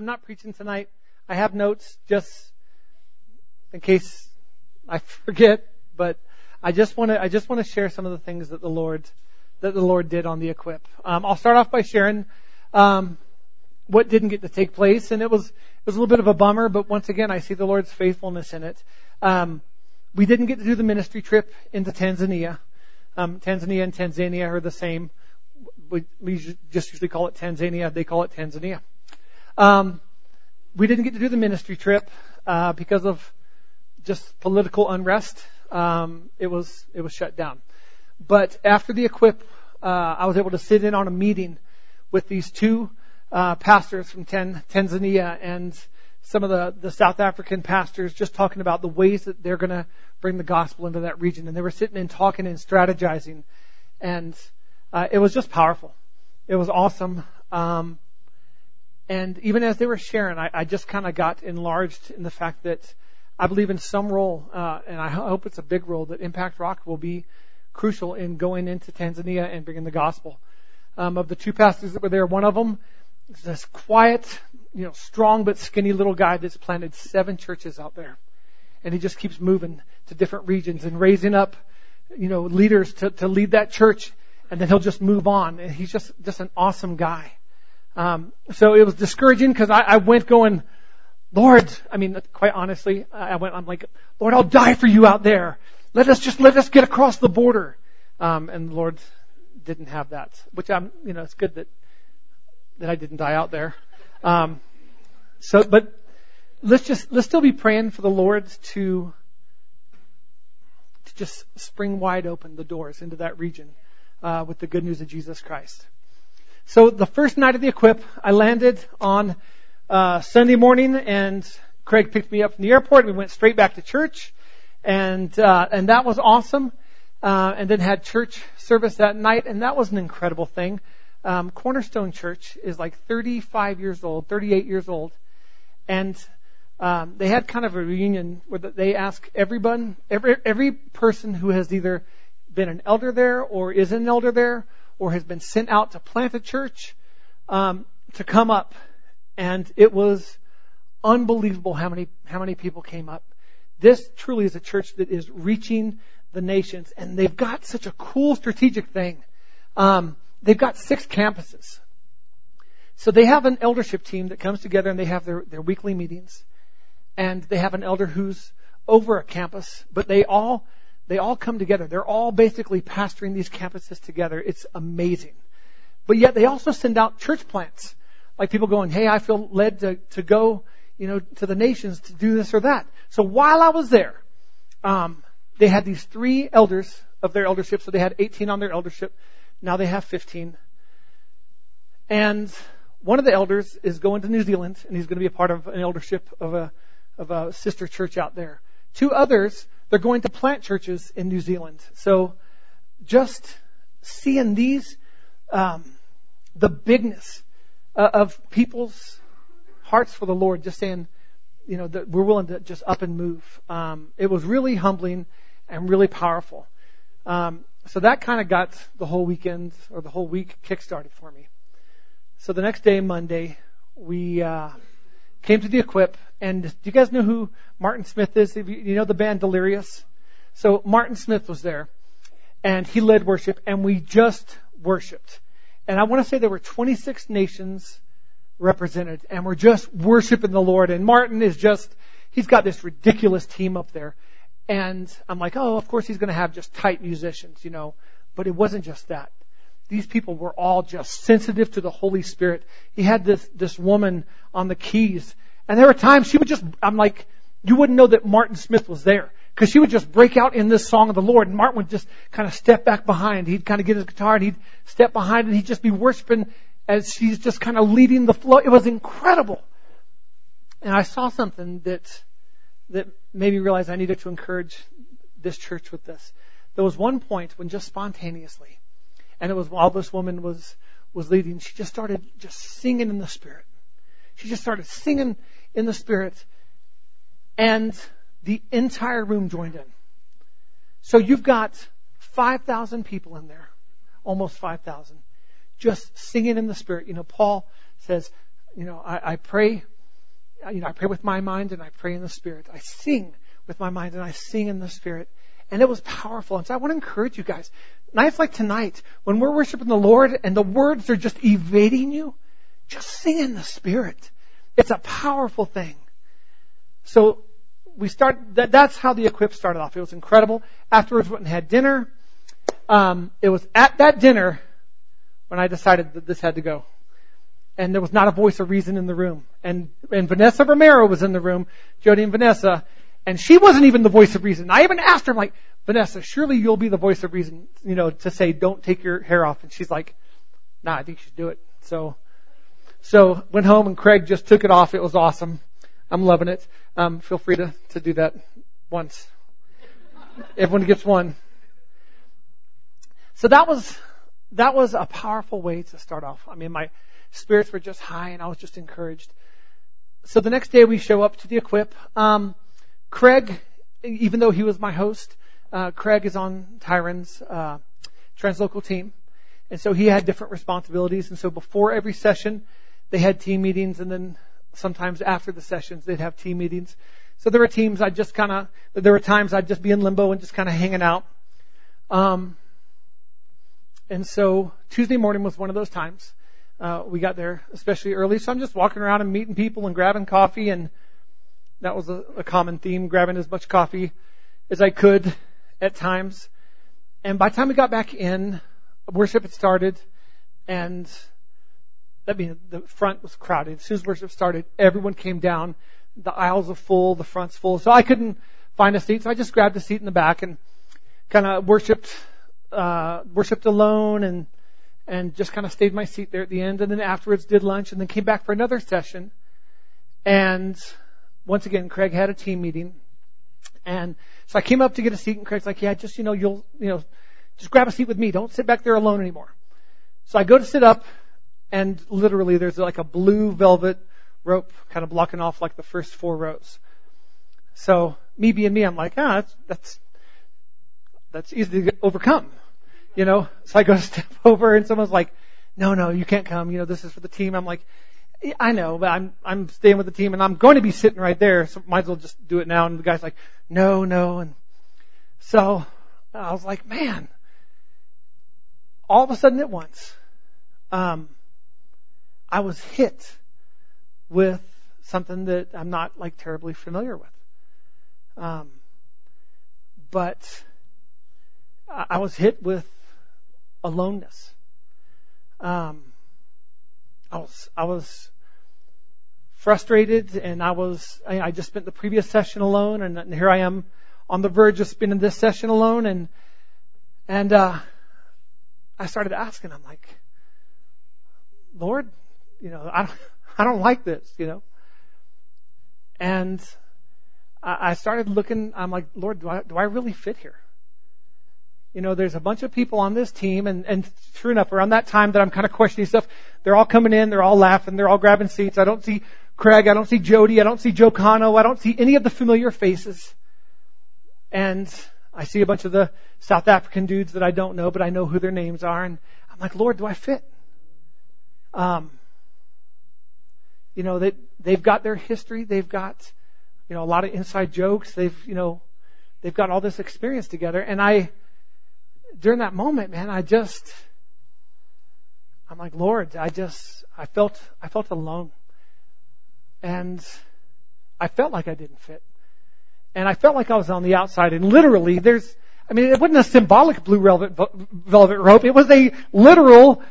I'm not preaching tonight. I have notes just in case I forget, but I just want to I just want to share some of the things that the Lord that the Lord did on the equip. Um, I'll start off by sharing um, what didn't get to take place, and it was it was a little bit of a bummer, but once again, I see the Lord's faithfulness in it. Um, we didn't get to do the ministry trip into Tanzania. Um, Tanzania and Tanzania are the same. We, we just usually call it Tanzania. They call it Tanzania. Um, we didn't get to do the ministry trip uh, because of just political unrest. Um, it was it was shut down. But after the equip, uh, I was able to sit in on a meeting with these two uh, pastors from Tan- Tanzania and some of the, the South African pastors just talking about the ways that they're going to bring the gospel into that region. And they were sitting and talking and strategizing. And uh, it was just powerful. It was awesome. Um, and even as they were sharing, I, I just kind of got enlarged in the fact that I believe in some role, uh, and I hope it's a big role, that Impact Rock will be crucial in going into Tanzania and bringing the gospel. Um, of the two pastors that were there, one of them is this quiet, you know, strong but skinny little guy that's planted seven churches out there. And he just keeps moving to different regions and raising up, you know, leaders to, to lead that church. And then he'll just move on. And he's just, just an awesome guy. Um, so it was discouraging because I, I went going, Lord, I mean, quite honestly, I went, I'm like, Lord, I'll die for you out there. Let us just, let us get across the border. Um, and the Lord didn't have that, which I'm, you know, it's good that, that I didn't die out there. Um, so, but let's just, let's still be praying for the Lord to, to just spring wide open the doors into that region, uh, with the good news of Jesus Christ. So the first night of the equip, I landed on uh, Sunday morning, and Craig picked me up from the airport. We went straight back to church, and uh, and that was awesome. Uh, and then had church service that night, and that was an incredible thing. Um, Cornerstone Church is like 35 years old, 38 years old, and um, they had kind of a reunion where they ask everyone, every every person who has either been an elder there or is an elder there or has been sent out to plant a church um, to come up and it was unbelievable how many how many people came up. This truly is a church that is reaching the nations, and they've got such a cool strategic thing. Um, they've got six campuses, so they have an eldership team that comes together and they have their their weekly meetings, and they have an elder who's over a campus, but they all they all come together. They're all basically pastoring these campuses together. It's amazing. But yet they also send out church plants like people going, hey, I feel led to, to go, you know, to the nations to do this or that. So while I was there, um, they had these three elders of their eldership. So they had 18 on their eldership. Now they have 15. And one of the elders is going to New Zealand and he's going to be a part of an eldership of a, of a sister church out there. Two others, they're going to plant churches in New Zealand. So just seeing these, um, the bigness uh, of people's hearts for the Lord, just saying, you know, that we're willing to just up and move. Um, it was really humbling and really powerful. Um, so that kind of got the whole weekend or the whole week kickstarted for me. So the next day, Monday, we uh, came to the Equip, and do you guys know who Martin Smith is? You know the band Delirious? So Martin Smith was there, and he led worship, and we just worshiped. And I want to say there were 26 nations represented, and we're just worshiping the Lord. And Martin is just, he's got this ridiculous team up there. And I'm like, oh, of course he's going to have just tight musicians, you know. But it wasn't just that. These people were all just sensitive to the Holy Spirit. He had this, this woman on the keys. And there were times she would just, I'm like, you wouldn't know that Martin Smith was there. Because she would just break out in this song of the Lord, and Martin would just kind of step back behind. He'd kind of get his guitar and he'd step behind, and he'd just be worshiping as she's just kind of leading the flow. It was incredible. And I saw something that that made me realize I needed to encourage this church with this. There was one point when just spontaneously, and it was while this woman was was leading, she just started just singing in the spirit. She just started singing in the spirit, and the entire room joined in. So you've got 5,000 people in there, almost 5,000, just singing in the Spirit. You know, Paul says, you know, I, I pray, you know, I pray with my mind and I pray in the Spirit. I sing with my mind and I sing in the Spirit. And it was powerful. And so I want to encourage you guys. Nights like tonight, when we're worshiping the Lord and the words are just evading you, just sing in the Spirit. It's a powerful thing. So we start, that, that's how the equip started off. It was incredible. Afterwards, we went and had dinner. Um, it was at that dinner when I decided that this had to go. And there was not a voice of reason in the room. And, and Vanessa Romero was in the room, Jody and Vanessa, and she wasn't even the voice of reason. I even asked her, I'm like, Vanessa, surely you'll be the voice of reason, you know, to say don't take your hair off. And she's like, nah, I think you should do it. So, so went home and Craig just took it off. It was awesome. I'm loving it. Um, feel free to, to do that once. Everyone gets one. So that was, that was a powerful way to start off. I mean, my spirits were just high and I was just encouraged. So the next day we show up to the equip. Um, Craig, even though he was my host, uh, Craig is on Tyrone's uh, translocal team, and so he had different responsibilities. And so before every session, they had team meetings, and then sometimes after the sessions, they'd have team meetings. So there were teams I'd just kind of, there were times I'd just be in limbo and just kind of hanging out. Um, and so Tuesday morning was one of those times. Uh, we got there especially early, so I'm just walking around and meeting people and grabbing coffee and that was a, a common theme, grabbing as much coffee as I could at times. And by the time we got back in, worship had started, and that means the front was crowded. As soon as worship started, everyone came down. The aisles are full, the front's full. So I couldn't find a seat, so I just grabbed a seat in the back and kind of worshipped, uh, worshipped alone and, and just kind of stayed my seat there at the end. And then afterwards did lunch and then came back for another session. And once again, Craig had a team meeting. And so I came up to get a seat and Craig's like, yeah, just, you know, you'll, you know, just grab a seat with me. Don't sit back there alone anymore. So I go to sit up and literally there's like a blue velvet rope kind of blocking off like the first four rows. So me being me, I'm like, ah, that's, that's, that's easy to overcome, you know? So I go to step over and someone's like, no, no, you can't come. You know, this is for the team. I'm like, I know, but I'm I'm staying with the team and I'm going to be sitting right there, so might as well just do it now. And the guy's like, no, no, and so I was like, man. All of a sudden, at once, um, I was hit with something that I'm not like terribly familiar with. Um, but I was hit with aloneness. Um, I was I was frustrated, and I was I, I just spent the previous session alone, and, and, here I am on the verge of spending this session alone, and and uh, I started asking, I'm like, Lord, you know, I don't, I don't like this, you know, and I, I started looking. I'm like, Lord, do I do I really fit here? You know, there's a bunch of people on this team, and, and true enough, around that time that I'm kind of questioning stuff, they're all coming in, they're all laughing, they're all grabbing seats. I don't see Craig, I don't see Jody, I don't see Joe Cano, I don't see any of the familiar faces. And I see a bunch of the South African dudes that I don't know, but I know who their names are, and I'm like, Lord, do I fit? Um, you know, they, they've got their history, they've got, you know, a lot of inside jokes, they've, you know, they've got all this experience together, and I, during that moment, man, I just, I'm like, Lord, I just, I felt, I felt alone. And I felt like I didn't fit. And I felt like I was on the outside. And literally, there's, I mean, it wasn't a symbolic blue velvet, velvet rope. It was a literal,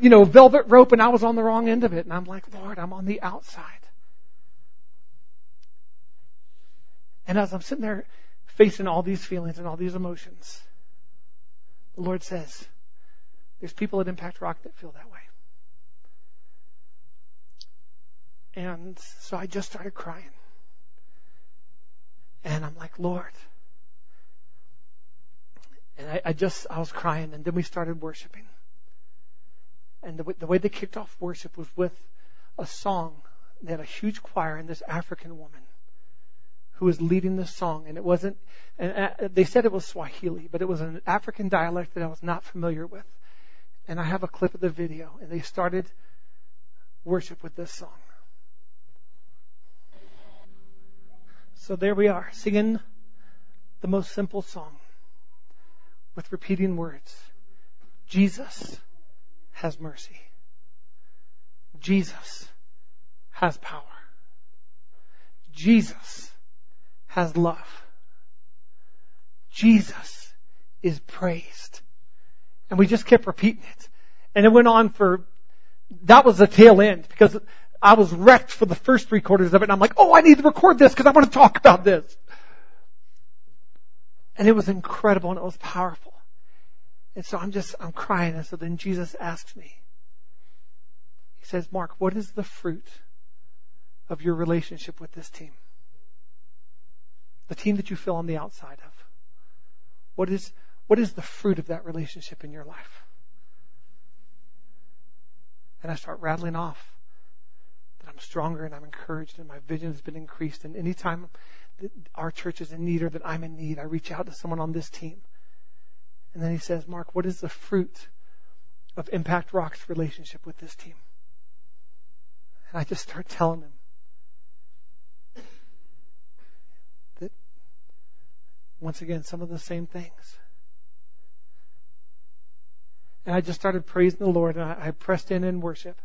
you know, velvet rope and I was on the wrong end of it. And I'm like, Lord, I'm on the outside. And as I'm sitting there facing all these feelings and all these emotions, the Lord says, there's people at Impact Rock that feel that way. And so I just started crying. And I'm like, Lord. And I, I just, I was crying and then we started worshiping. And the, the way they kicked off worship was with a song. They had a huge choir and this African woman who was leading the song, and it wasn't. And uh, they said it was Swahili, but it was an African dialect that I was not familiar with. And I have a clip of the video, and they started worship with this song. So there we are, singing the most simple song with repeating words Jesus has mercy. Jesus has power. Jesus has love. Jesus is praised. And we just kept repeating it. And it went on for, that was the tail end because I was wrecked for the first three quarters of it and I'm like, oh, I need to record this because I want to talk about this. And it was incredible and it was powerful. And so I'm just, I'm crying. And so then Jesus asks me, He says, Mark, what is the fruit of your relationship with this team? The team that you feel on the outside of. What is, what is the fruit of that relationship in your life? And I start rattling off that I'm stronger and I'm encouraged and my vision has been increased. And anytime that our church is in need or that I'm in need, I reach out to someone on this team. And then he says, Mark, what is the fruit of Impact Rock's relationship with this team? And I just start telling him once again, some of the same things. And I just started praising the Lord and I, pressed in in worship.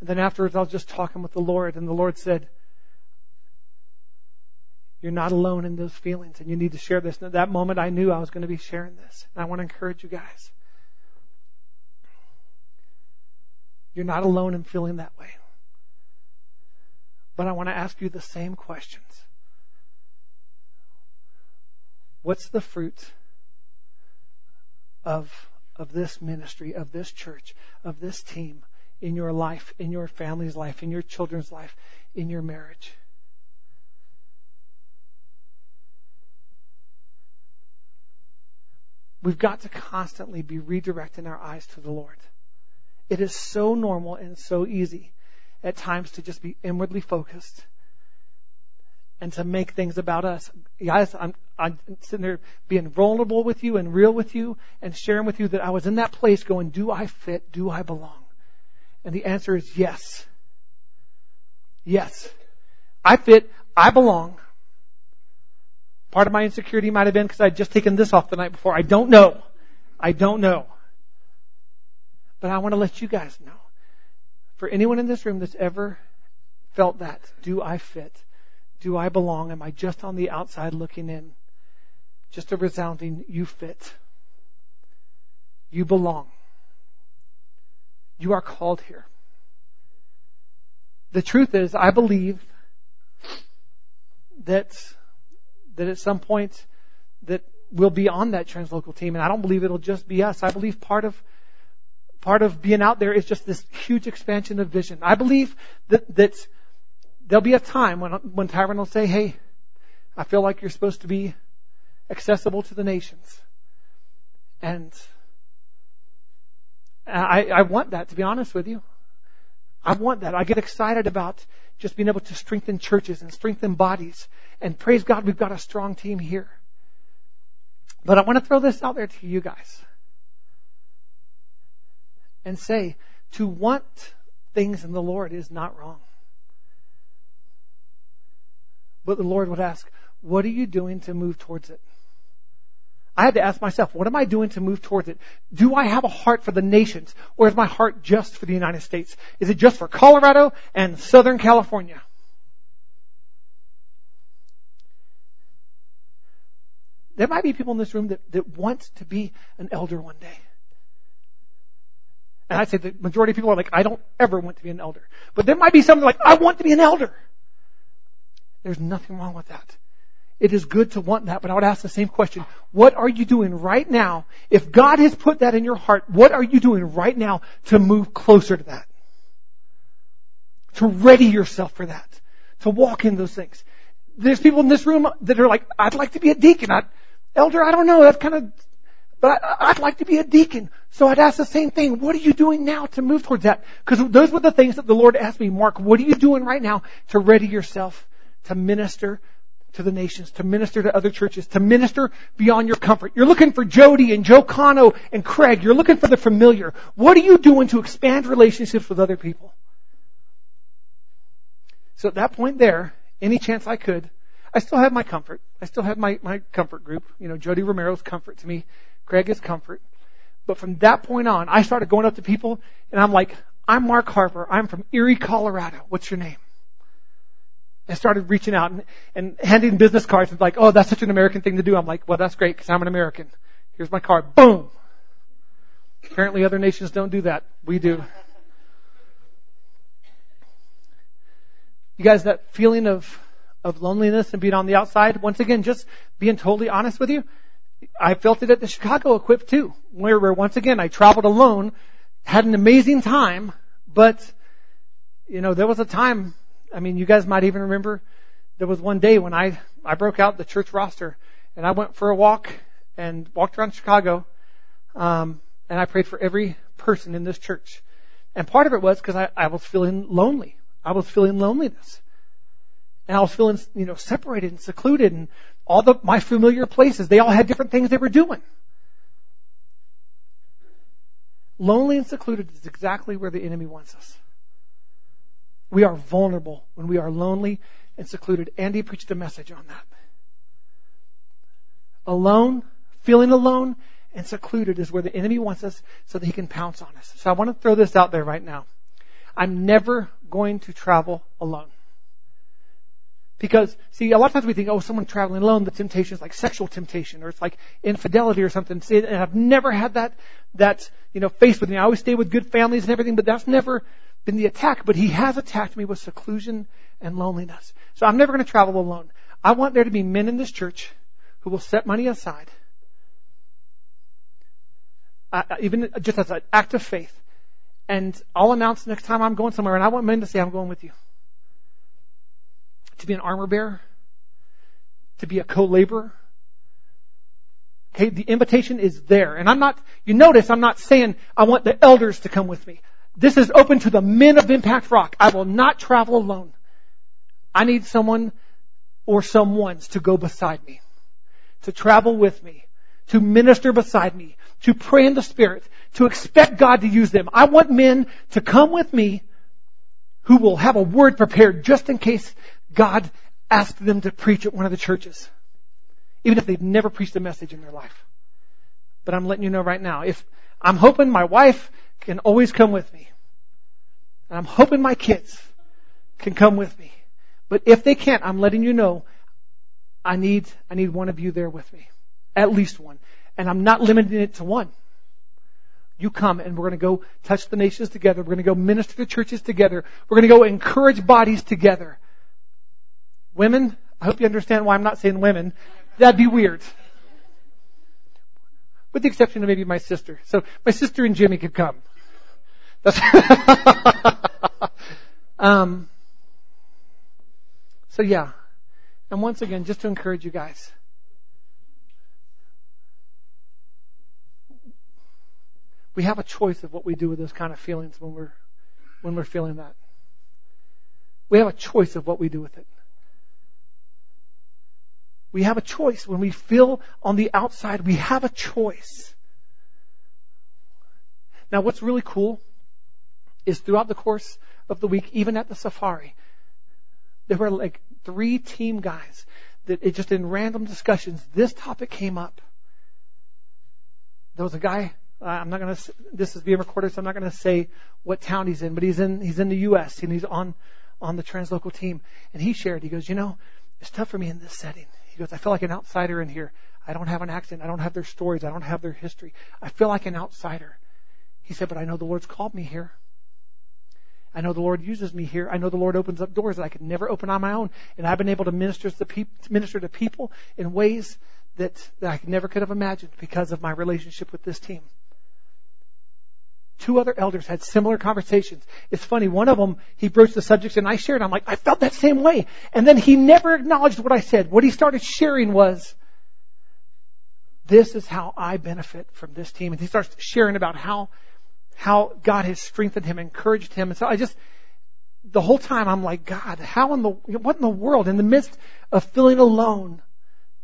And then afterwards I was just talking with the Lord and the Lord said, you're not alone in those feelings and you need to share this. And at that moment I knew I was going to be sharing this. And I want to encourage you guys. You're not alone in feeling that way. But I want to ask you the same questions. What's the fruit of of this ministry, of this church, of this team in your life, in your family's life, in your children's life, in your marriage. We've got to constantly be redirecting our eyes to the Lord. It is so normal and so easy at times to just be inwardly focused and to make things about us. Guys, I'm, I'm sitting there being vulnerable with you and real with you and sharing with you that I was in that place going, do I fit? Do I belong? And the answer is yes. Yes. I fit. I belong. Part of my insecurity might have been because I'd just taken this off the night before. I don't know. I don't know. But I want to let you guys know. For anyone in this room that's ever felt that, do I fit? Do I belong? Am I just on the outside looking in? Just a resounding, you fit. You belong. You are called here. The truth is, I believe that, that at some point that we'll be on that translocal team and I don't believe it'll just be us. I believe part of, part of being out there is just this huge expansion of vision. I believe that, that there'll be a time when, when Tyrone will say, hey, I feel like you're supposed to be accessible to the nations. And I, I want that, to be honest with you. I want that. I get excited about just being able to strengthen churches and strengthen bodies. And praise God, we've got a strong team here. But I want to throw this out there to you guys and say, to want things in the Lord is not wrong. But the Lord would ask, what are you doing to move towards it? I had to ask myself, what am I doing to move towards it? Do I have a heart for the nations or is my heart just for the United States? Is it just for Colorado and Southern California? There might be people in this room that, that want to be an elder one day. And I'd say the majority of people are like, I don't ever want to be an elder. But there might be some like, I want to be an elder. There's nothing wrong with that. It is good to want that, but I would ask the same question. What are you doing right now? If God has put that in your heart, what are you doing right now to move closer to that? To ready yourself for that. To walk in those things. There's people in this room that are like, I'd like to be a deacon. I, elder, I don't know. That's kind of, but I, I'd like to be a deacon. So I'd ask the same thing. What are you doing now to move towards that? Because those were the things that the Lord asked me, Mark, what are you doing right now to ready yourself to minister to the nations, to minister to other churches, to minister beyond your comfort. You're looking for Jody and Joe Cano and Craig. You're looking for the familiar. What are you doing to expand relationships with other people? So at that point there, any chance I could, I still have my comfort. I still have my, my comfort group. You know, Jody Romero's comfort to me. Craig is comfort. But from that point on, I started going up to people and I'm like, I'm Mark Harper. I'm from Erie, Colorado. What's your name? I started reaching out and, and handing business cards. And like, oh, that's such an American thing to do. I'm like, well, that's great because I'm an American. Here's my card. Boom. Apparently other nations don't do that. We do. You guys, that feeling of, of loneliness and being on the outside, once again, just being totally honest with you, I felt it at the Chicago Equip too, where, where once again I traveled alone, had an amazing time, but, you know, there was a time, I mean, you guys might even remember, there was one day when I, I broke out the church roster and I went for a walk and walked around Chicago, um, and I prayed for every person in this church. And part of it was because I, I was feeling lonely. I was feeling loneliness. And I was feeling, you know, separated and secluded and all the, my familiar places, they all had different things they were doing. Lonely and secluded is exactly where the enemy wants us. We are vulnerable when we are lonely and secluded. Andy preached a message on that. Alone, feeling alone and secluded is where the enemy wants us so that he can pounce on us. So I want to throw this out there right now. I'm never going to travel alone. Because, see, a lot of times we think, oh, someone traveling alone, the temptation is like sexual temptation, or it's like infidelity or something. See, and I've never had that, that, you know, faced with me. I always stay with good families and everything, but that's never been the attack. But he has attacked me with seclusion and loneliness. So I'm never going to travel alone. I want there to be men in this church who will set money aside, uh, even just as an act of faith, and I'll announce next time I'm going somewhere, and I want men to say, I'm going with you. To be an armor bearer, to be a co-laborer. Okay, the invitation is there. And I'm not, you notice I'm not saying I want the elders to come with me. This is open to the men of Impact Rock. I will not travel alone. I need someone or someones to go beside me, to travel with me, to minister beside me, to pray in the Spirit, to expect God to use them. I want men to come with me who will have a word prepared just in case God asks them to preach at one of the churches. Even if they've never preached a message in their life. But I'm letting you know right now, if I'm hoping my wife can always come with me. And I'm hoping my kids can come with me. But if they can't, I'm letting you know I need, I need one of you there with me. At least one. And I'm not limiting it to one. You come and we're going to go touch the nations together. We're going to go minister to churches together. We're going to go encourage bodies together. Women, I hope you understand why I'm not saying women. That'd be weird. With the exception of maybe my sister. So my sister and Jimmy could come. Um, so yeah. And once again, just to encourage you guys. we have a choice of what we do with those kind of feelings when we're when we're feeling that. We have a choice of what we do with it. We have a choice. When we feel on the outside, we have a choice. Now what's really cool is throughout the course of the week, even at the safari, there were like three team guys that it just in random discussions, this topic came up. There was a guy I'm not going to. This is being recorded, so I'm not going to say what town he's in, but he's in he's in the U.S. and he's on on the translocal team. And he shared. He goes, you know, it's tough for me in this setting. He goes, I feel like an outsider in here. I don't have an accent. I don't have their stories. I don't have their history. I feel like an outsider. He said, but I know the Lord's called me here. I know the Lord uses me here. I know the Lord opens up doors that I could never open on my own. And I've been able to minister to, pe- minister to people in ways that, that I never could have imagined because of my relationship with this team. Two other elders had similar conversations. It's funny, one of them, he broached the subject and I shared. I'm like, I felt that same way. And then he never acknowledged what I said. What he started sharing was, this is how I benefit from this team. And he starts sharing about how, how God has strengthened him, encouraged him. And so I just, the whole time I'm like, God, how in the, what in the world, in the midst of feeling alone,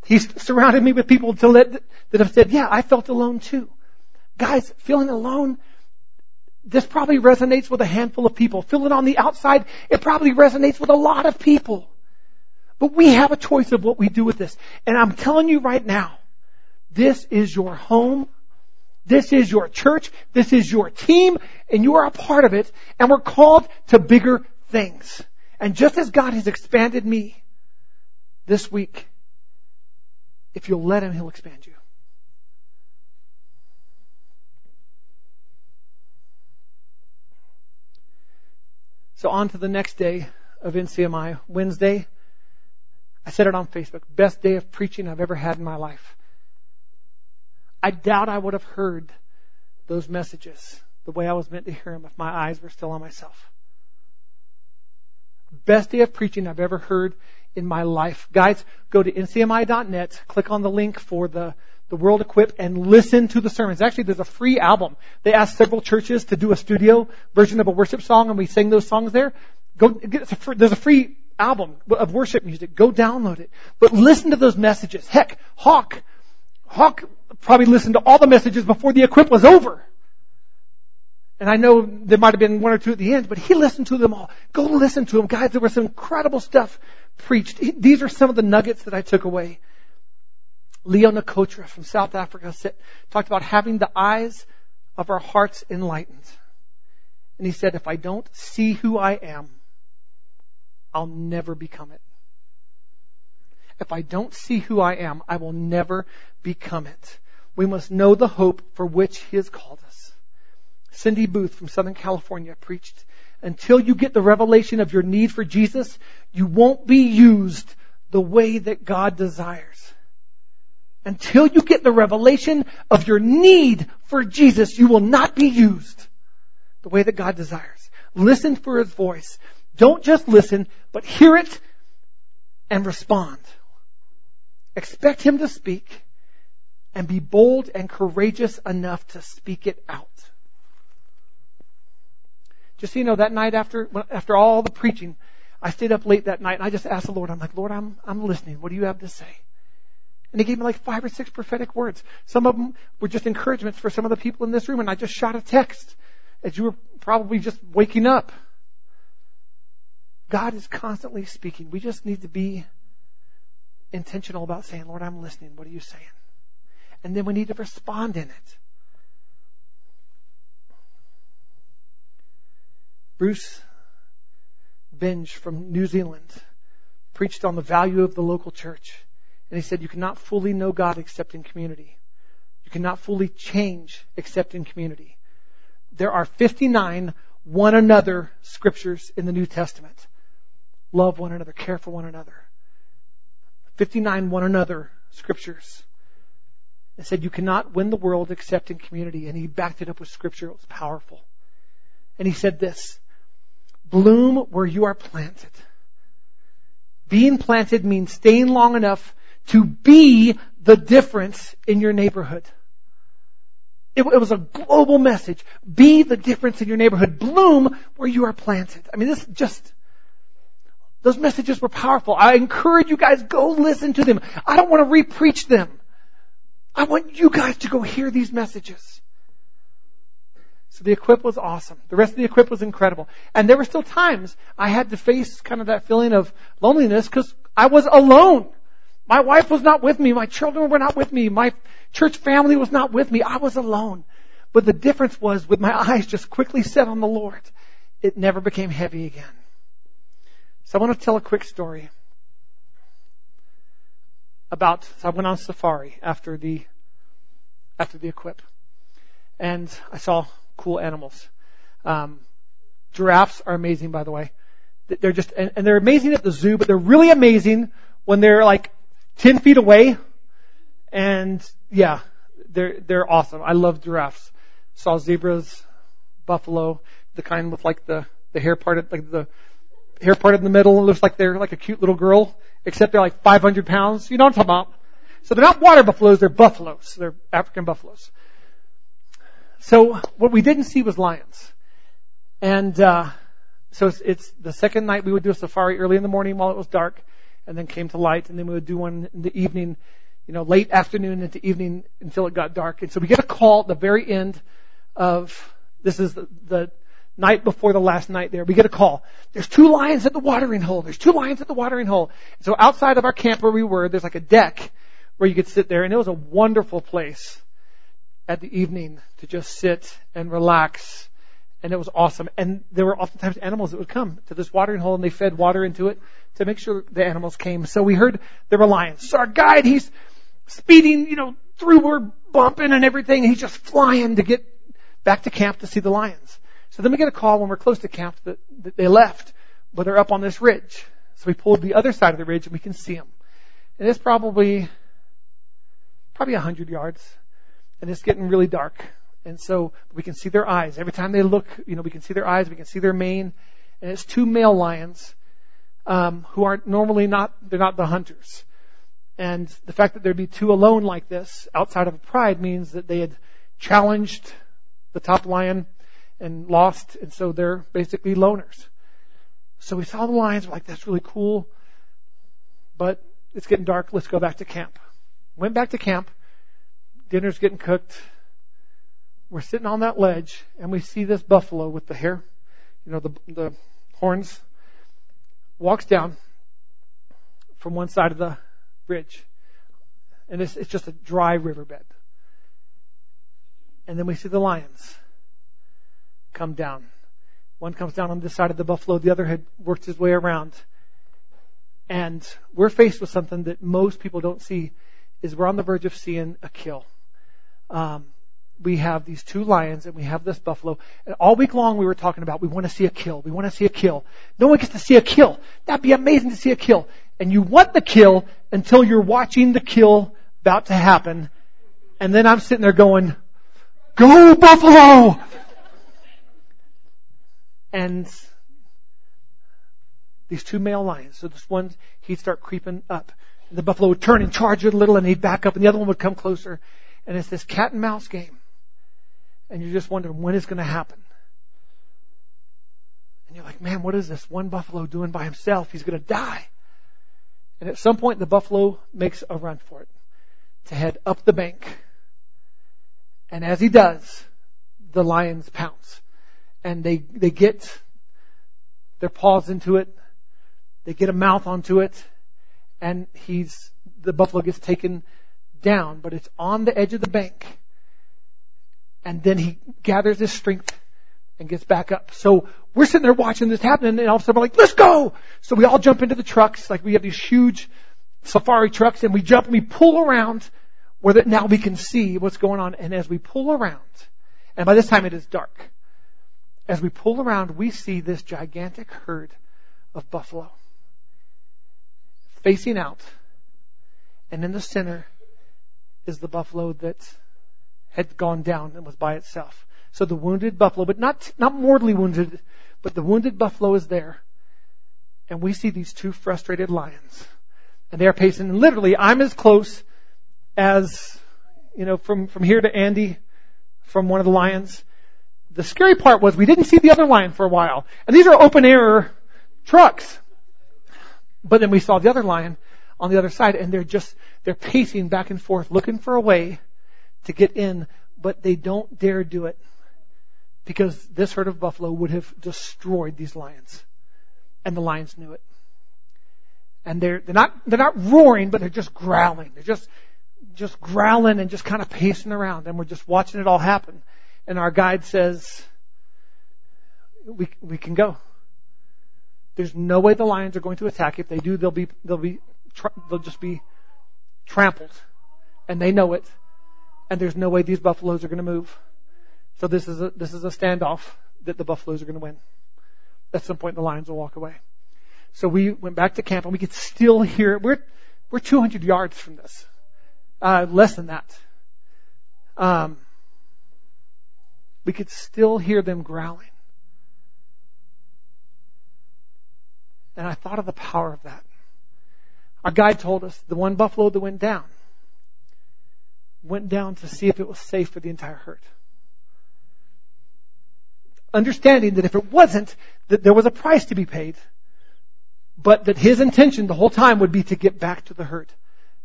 He's surrounded me with people that, that have said, yeah, I felt alone too. Guys, feeling alone this probably resonates with a handful of people. Feeling on the outside, it probably resonates with a lot of people. But we have a choice of what we do with this. And I'm telling you right now, this is your home. This is your church. This is your team and you are a part of it and we're called to bigger things. And just as God has expanded me this week, if you'll let Him, He'll expand you. So on to the next day of NCMI, Wednesday. I said it on Facebook. Best day of preaching I've ever had in my life. I doubt I would have heard those messages the way I was meant to hear them if my eyes were still on myself. Best day of preaching I've ever heard in my life. Guys, go to ncmi.net, click on the link for the, the World Equip and listen to the sermons. Actually, there's a free album. They asked several churches to do a studio version of a worship song and we sang those songs there. Go, get, a, there's a free album of worship music. Go download it. But listen to those messages. Heck, Hawk, Hawk probably listened to all the messages before the equip was over. And I know there might have been one or two at the end, but he listened to them all. Go listen to them. Guys, there was some incredible stuff preached. These are some of the nuggets that I took away. Leo Nakotra from South Africa said, talked about having the eyes of our hearts enlightened. And he said, if I don't see who I am, I'll never become it. If I don't see who I am, I will never become it. We must know the hope for which He has called us. Cindy Booth from Southern California preached, until you get the revelation of your need for Jesus, you won't be used the way that God desires. Until you get the revelation of your need for Jesus, you will not be used the way that God desires. Listen for His voice. Don't just listen, but hear it and respond. Expect Him to speak and be bold and courageous enough to speak it out. Just so you know, that night after, after all the preaching, I stayed up late that night and I just asked the Lord, I'm like, Lord, I'm, I'm listening. What do you have to say? And he gave me like five or six prophetic words. Some of them were just encouragements for some of the people in this room and I just shot a text as you were probably just waking up. God is constantly speaking. We just need to be intentional about saying, Lord, I'm listening. What are you saying? And then we need to respond in it. Bruce Benge from New Zealand preached on the value of the local church. And he said, you cannot fully know God except in community. You cannot fully change except in community. There are 59 one another scriptures in the New Testament. Love one another, care for one another. 59 one another scriptures. It said you cannot win the world except in community. And he backed it up with scripture. It was powerful. And he said this, bloom where you are planted. Being planted means staying long enough to be the difference in your neighborhood. It, it, was a global message. Be the difference in your neighborhood. Bloom where you are planted. I mean, this just, those messages were powerful. I encourage you guys, go listen to them. I don't want to re-preach them. I want you guys to go hear these messages. So the equip was awesome. The rest of the equip was incredible. And there were still times I had to face kind of that feeling of loneliness because I was alone. My wife was not with me. My children were not with me. My church family was not with me. I was alone. But the difference was with my eyes just quickly set on the Lord, it never became heavy again. So I want to tell a quick story about, so I went on safari after the, after the equip. And I saw cool animals. Um, giraffes are amazing, by the way. They're just, and, and they're amazing at the zoo, but they're really amazing when they're like 10 feet away. And yeah, they're, they're awesome. I love giraffes. Saw zebras, buffalo, the kind with like the, the hair parted, like the hair parted in the middle. It looks like they're like a cute little girl, except they're like 500 pounds. You know what I'm talking about? So they're not water buffaloes, they're buffaloes. They're African buffaloes. So what we didn't see was lions. And, uh, so it's, it's the second night we would do a safari early in the morning while it was dark and then came to light and then we would do one in the evening, you know, late afternoon into evening until it got dark. And so we get a call at the very end of, this is the, the night before the last night there, we get a call. There's two lions at the watering hole. There's two lions at the watering hole. So outside of our camp where we were, there's like a deck where you could sit there and it was a wonderful place at the evening to just sit and relax. And it was awesome. And there were oftentimes animals that would come to this watering hole and they fed water into it to make sure the animals came. So we heard there were lions. So our guide, he's speeding, you know, through, we're bumping and everything. And he's just flying to get back to camp to see the lions. So then we get a call when we're close to camp that, that they left, but they're up on this ridge. So we pulled the other side of the ridge and we can see them. And it's probably, probably a hundred yards. And it's getting really dark. And so we can see their eyes. Every time they look, you know, we can see their eyes, we can see their mane. And it's two male lions, um, who are normally not, they're not the hunters. And the fact that there'd be two alone like this outside of a pride means that they had challenged the top lion and lost, and so they're basically loners. So we saw the lions, we're like, that's really cool, but it's getting dark, let's go back to camp. Went back to camp, dinner's getting cooked, we're sitting on that ledge, and we see this buffalo with the hair, you know, the, the horns, walks down from one side of the bridge, and it's, it's just a dry riverbed. And then we see the lions come down. One comes down on this side of the buffalo, the other had worked his way around. And we're faced with something that most people don't see is we're on the verge of seeing a kill. Um, we have these two lions and we have this buffalo. And all week long we were talking about we want to see a kill. We want to see a kill. No one gets to see a kill. That'd be amazing to see a kill. And you want the kill until you're watching the kill about to happen. And then I'm sitting there going, go buffalo! And these two male lions. So this one, he'd start creeping up. And the buffalo would turn and charge it a little and he'd back up and the other one would come closer. And it's this cat and mouse game. And you're just wondering when it's going to happen. And you're like, man, what is this one buffalo doing by himself? He's going to die. And at some point the buffalo makes a run for it to head up the bank. And as he does, the lions pounce and they, they get their paws into it. They get a mouth onto it and he's, the buffalo gets taken down, but it's on the edge of the bank. And then he gathers his strength and gets back up. So we're sitting there watching this happen and all of a sudden we're like, let's go! So we all jump into the trucks, like we have these huge safari trucks and we jump and we pull around where now we can see what's going on. And as we pull around, and by this time it is dark, as we pull around, we see this gigantic herd of buffalo facing out. And in the center is the buffalo that had gone down and was by itself. So the wounded buffalo, but not, not mortally wounded, but the wounded buffalo is there. And we see these two frustrated lions. And they are pacing. And literally, I'm as close as, you know, from, from here to Andy, from one of the lions. The scary part was we didn't see the other lion for a while. And these are open air trucks. But then we saw the other lion on the other side and they're just, they're pacing back and forth looking for a way to get in, but they don't dare do it because this herd of buffalo would have destroyed these lions. And the lions knew it. And they're, they're not, they're not roaring, but they're just growling. They're just, just growling and just kind of pacing around and we're just watching it all happen and our guide says, we, we can go. There's no way the lions are going to attack. If they do, they'll be, they'll be, they'll just be trampled. And they know it. And there's no way these buffaloes are going to move. So this is a, this is a standoff that the buffaloes are going to win. At some point the lions will walk away. So we went back to camp and we could still hear, we're, we're 200 yards from this. Uh, less than that. Um, we could still hear them growling. And I thought of the power of that. Our guide told us the one buffalo that went down went down to see if it was safe for the entire herd. Understanding that if it wasn't, that there was a price to be paid, but that his intention the whole time would be to get back to the herd.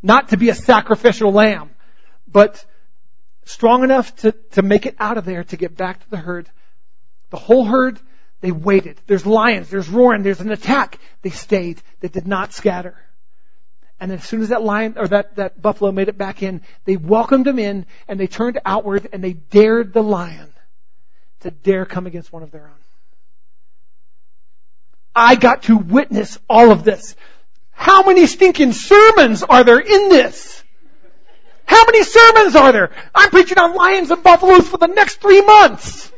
Not to be a sacrificial lamb, but strong enough to, to make it out of there to get back to the herd The whole herd, they waited. There's lions, there's roaring, there's an attack. They stayed. They did not scatter. And as soon as that lion or that, that buffalo made it back in, they welcomed him in and they turned outward and they dared the lion to dare come against one of their own. I got to witness all of this. How many stinking sermons are there in this? How many sermons are there? I'm preaching on lions and buffaloes for the next three months.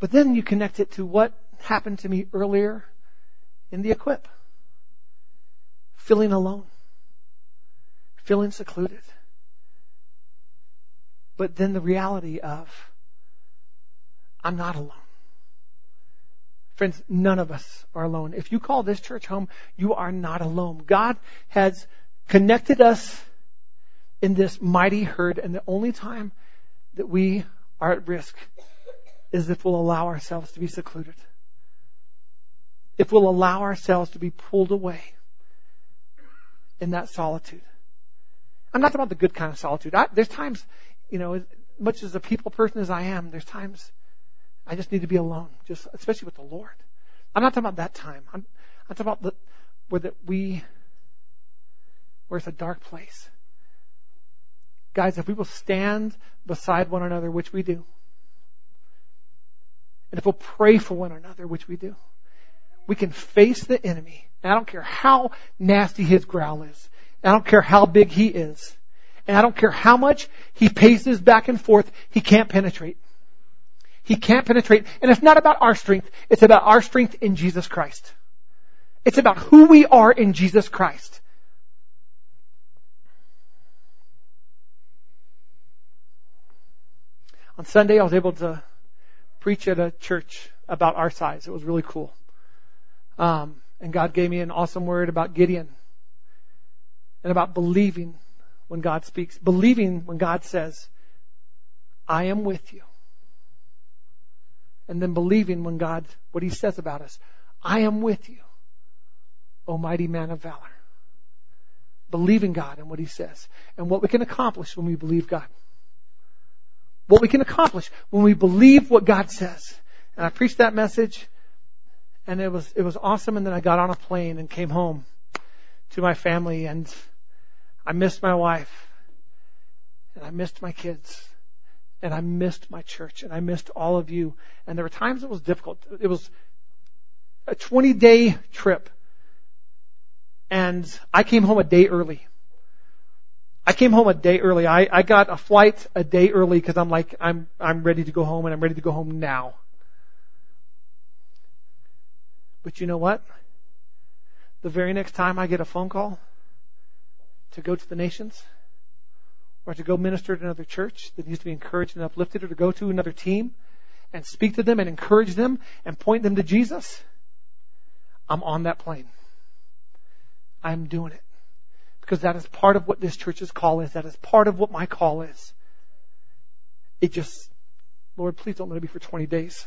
But then you connect it to what happened to me earlier in the equip. Feeling alone. Feeling secluded. But then the reality of, I'm not alone. Friends, none of us are alone. If you call this church home, you are not alone. God has connected us in this mighty herd, and the only time that we are at risk is if we'll allow ourselves to be secluded if we'll allow ourselves to be pulled away in that solitude. I'm not talking about the good kind of solitude. I, there's times, you know, as much as a people person as I am, there's times I just need to be alone, just especially with the Lord. I'm not talking about that time. I'm, I'm talking about the, where that we, where it's a dark place. Guys, if we will stand beside one another, which we do, and if we'll pray for one another, which we do, we can face the enemy. And I don't care how nasty his growl is. I don't care how big he is. And I don't care how much he paces back and forth, he can't penetrate. He can't penetrate. And it's not about our strength, it's about our strength in Jesus Christ. It's about who we are in Jesus Christ. On Sunday, I was able to preach at a church about our size. It was really cool. Um, and God gave me an awesome word about Gideon and about believing when God speaks, believing when God says, I am with you. And then believing when God, what He says about us, I am with you, O mighty man of valor. Believing God and what He says and what we can accomplish when we believe God. What we can accomplish when we believe what God says. And I preached that message and it was it was awesome. And then I got on a plane and came home to my family, and I missed my wife, and I missed my kids, and I missed my church, and I missed all of you. And there were times it was difficult. It was a 20 day trip, and I came home a day early. I came home a day early. I, I got a flight a day early because I'm like, I'm, I'm ready to go home and I'm ready to go home now. But you know what? The very next time I get a phone call to go to the nations, or to go minister to another church that needs to be encouraged and uplifted, or to go to another team and speak to them and encourage them and point them to Jesus, I'm on that plane. I'm doing it. Because that is part of what this church's call is. That is part of what my call is. It just, Lord, please don't let it be for 20 days.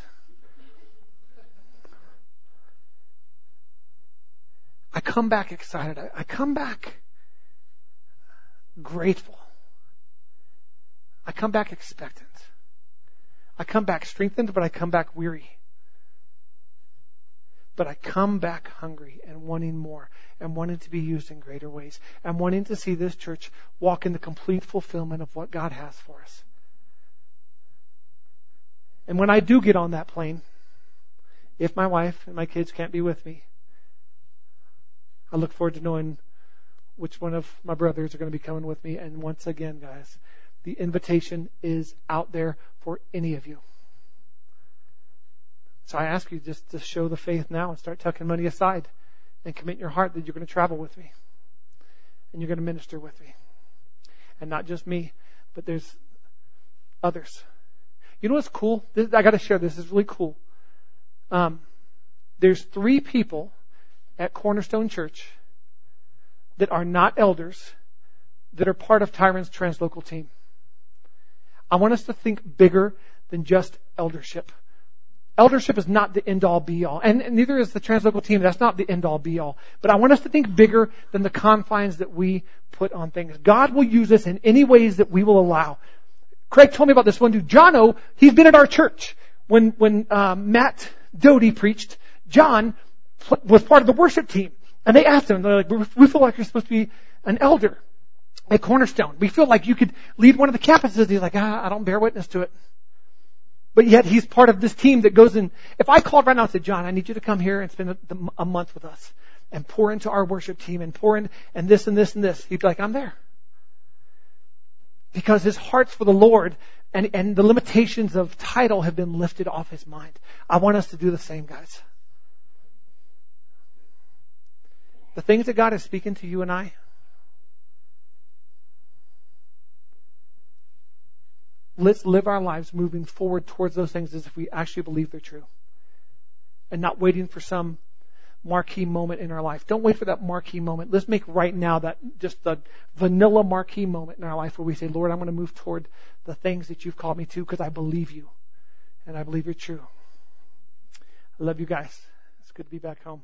I come back excited. I, I come back grateful. I come back expectant. I come back strengthened, but I come back weary. But I come back hungry and wanting more and wanting to be used in greater ways and wanting to see this church walk in the complete fulfillment of what God has for us. And when I do get on that plane, if my wife and my kids can't be with me, I look forward to knowing which one of my brothers are going to be coming with me. And once again, guys, the invitation is out there for any of you. So I ask you just to show the faith now and start tucking money aside and commit your heart that you're going to travel with me and you're going to minister with me. And not just me, but there's others. You know what's cool? This, I got to share this. This is really cool. Um, there's three people at Cornerstone Church that are not elders that are part of Tyrone's translocal team. I want us to think bigger than just eldership. Eldership is not the end all be all, and neither is the translocal team. That's not the end all be all. But I want us to think bigger than the confines that we put on things. God will use us in any ways that we will allow. Craig told me about this one dude. Jono, he's been at our church. When, when, uh, Matt Doty preached, John was part of the worship team. And they asked him, they're like, we feel like you're supposed to be an elder at Cornerstone. We feel like you could lead one of the campuses. He's like, ah, I don't bear witness to it. But yet he's part of this team that goes in. If I called right now and said, John, I need you to come here and spend a, a month with us and pour into our worship team and pour in and this and this and this, he'd be like, I'm there. Because his heart's for the Lord and, and the limitations of title have been lifted off his mind. I want us to do the same, guys. The things that God is speaking to you and I, let's live our lives moving forward towards those things as if we actually believe they're true. And not waiting for some marquee moment in our life. Don't wait for that marquee moment. Let's make right now that just the vanilla marquee moment in our life where we say, Lord, I'm going to move toward the things that you've called me to because I believe you and I believe you're true. I love you guys. It's good to be back home.